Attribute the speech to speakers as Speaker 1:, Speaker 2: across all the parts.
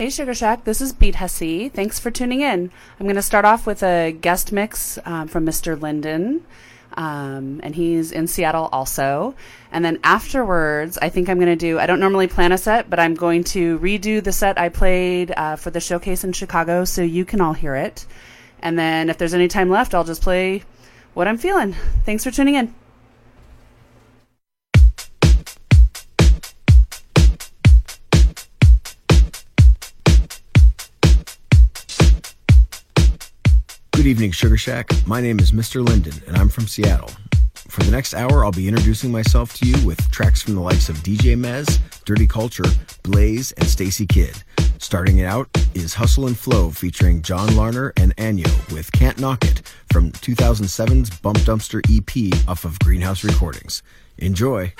Speaker 1: Hey Sugar Shack, this is Beat Hussy. Thanks for tuning in. I'm going to start off with a guest mix um, from Mr. Linden, um, and he's in Seattle also. And then afterwards, I think I'm going to do, I don't normally plan a set, but I'm going to redo the set I played uh, for the showcase in Chicago so you can all hear it. And then if there's any time left, I'll just play what I'm feeling. Thanks for tuning in.
Speaker 2: Evening, Sugar Shack. My name is Mr. Linden, and I'm from Seattle. For the next hour, I'll be introducing myself to you with tracks from the likes of DJ Mez, Dirty Culture, Blaze, and Stacy Kidd. Starting it out is Hustle and Flow featuring John Larner and Anyo with Can't Knock It from 2007's Bump Dumpster EP off of Greenhouse Recordings. Enjoy!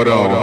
Speaker 3: Hold on,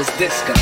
Speaker 4: was disco.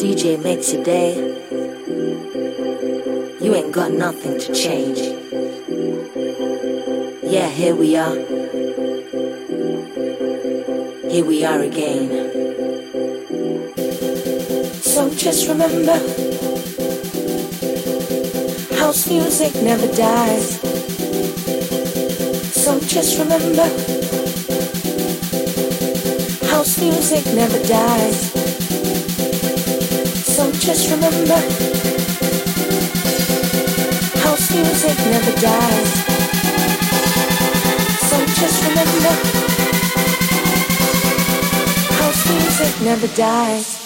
Speaker 5: DJ makes your day, you ain't got nothing to change. Yeah, here we are. Here we are again. So just remember, house music never dies. So just remember, house music never dies. Just remember, house music never dies. So just remember, house music never dies.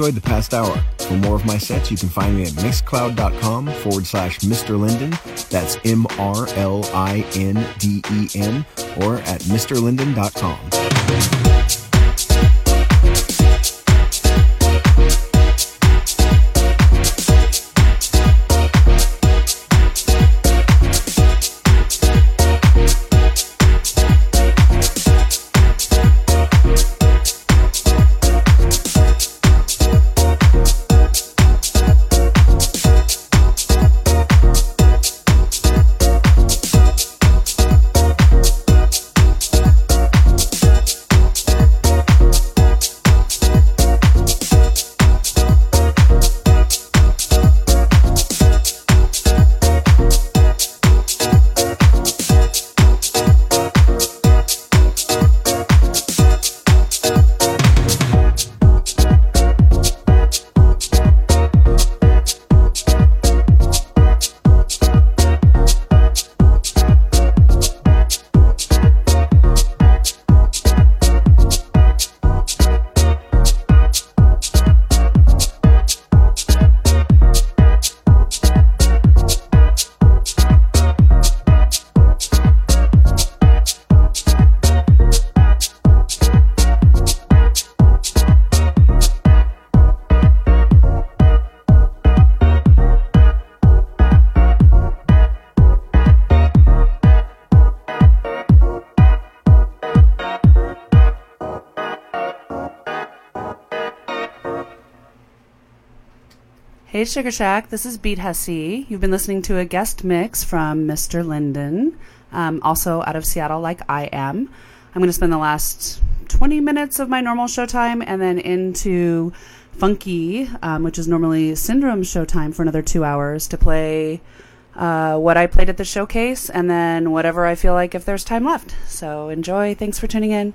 Speaker 2: Enjoyed the past hour. For more of my sets, you can find me at mixcloud.com forward slash Mr. Linden. That's M R L I N D E N or at MrLinden.com.
Speaker 1: Sugar Shack, this is Beat Hussy. You've been listening to a guest mix from Mr. Linden, um, also out of Seattle, like I am. I'm going to spend the last 20 minutes of my normal showtime and then into Funky, um, which is normally Syndrome showtime, for another two hours to play uh, what I played at the showcase and then whatever I feel like if there's time left. So enjoy. Thanks for tuning in.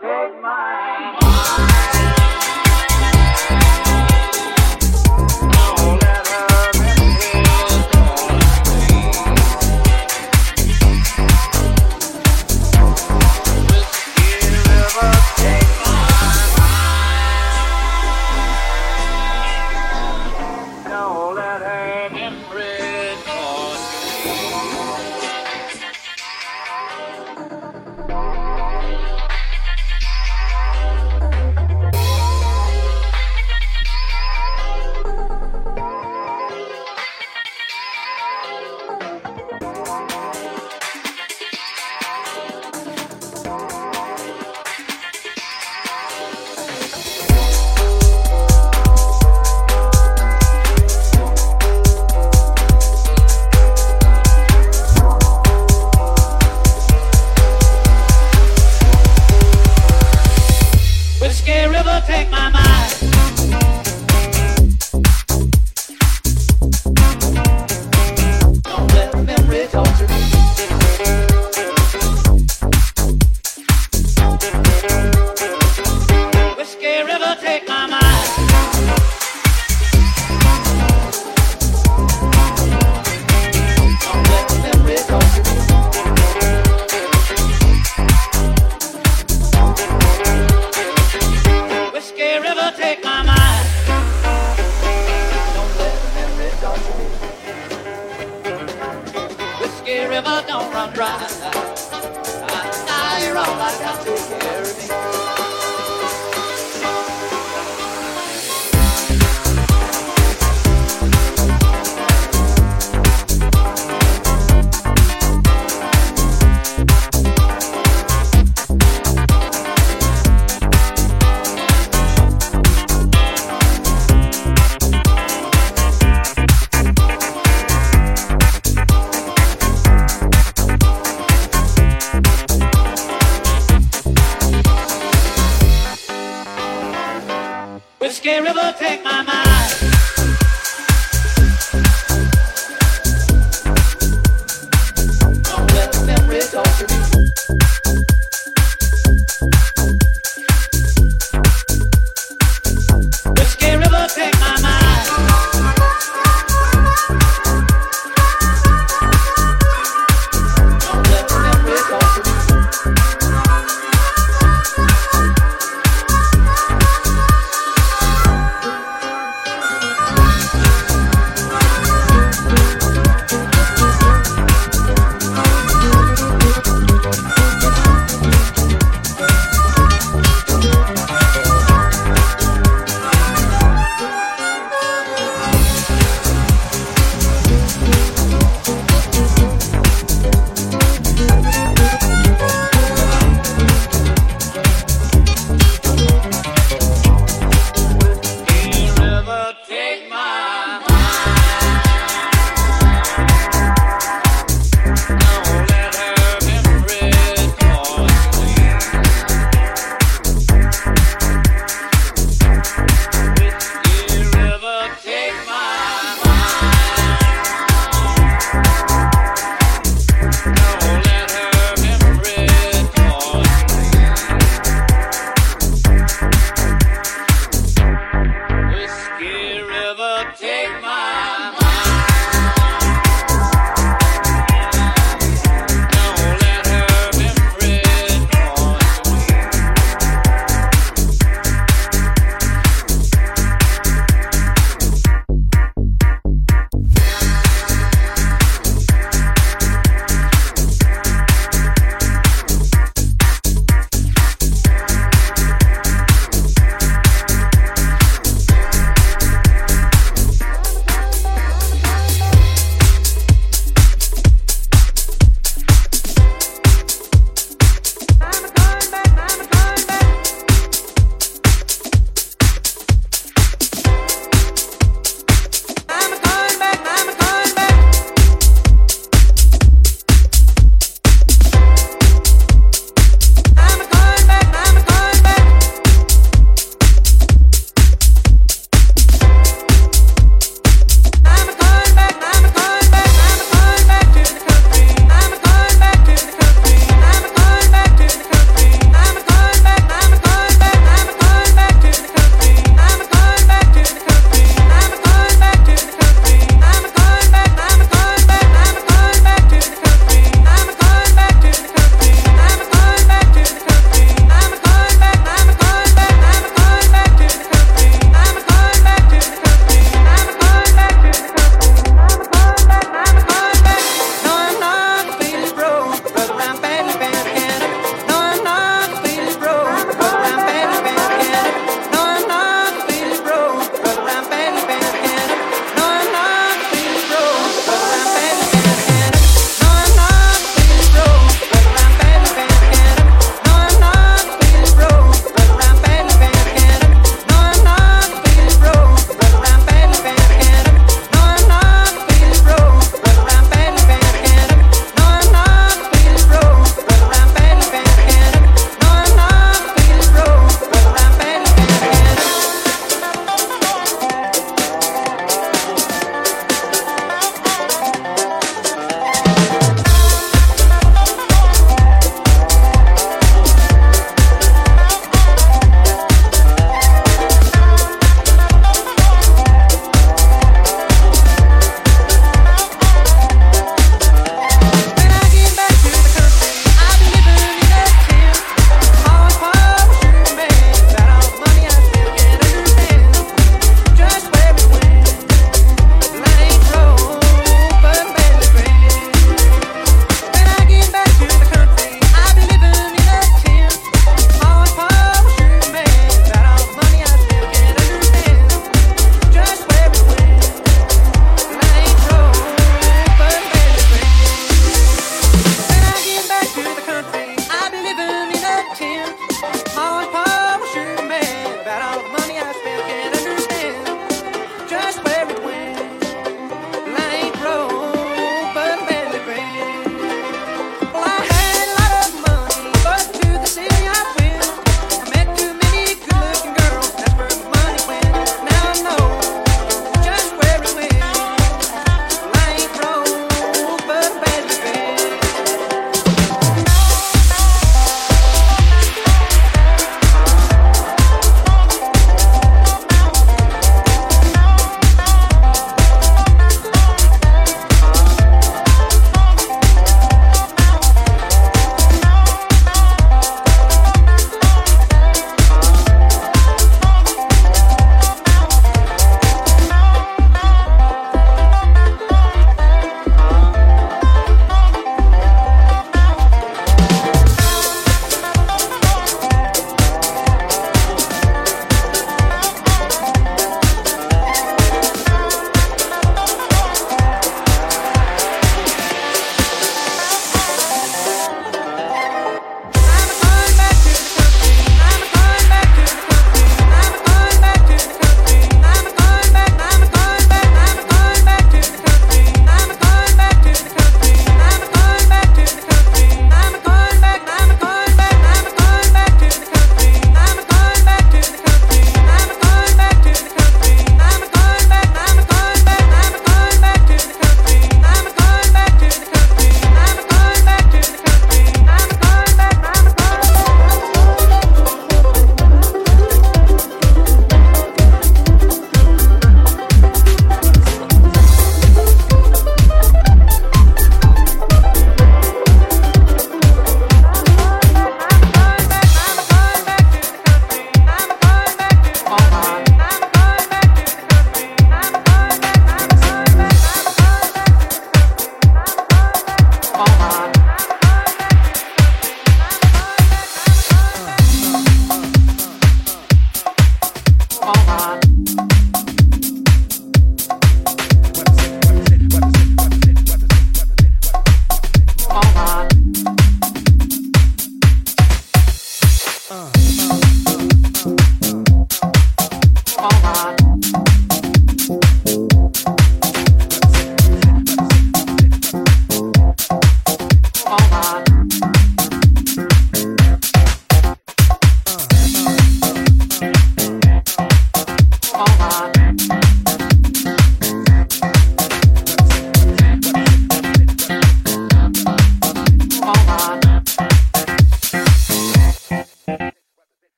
Speaker 6: Take my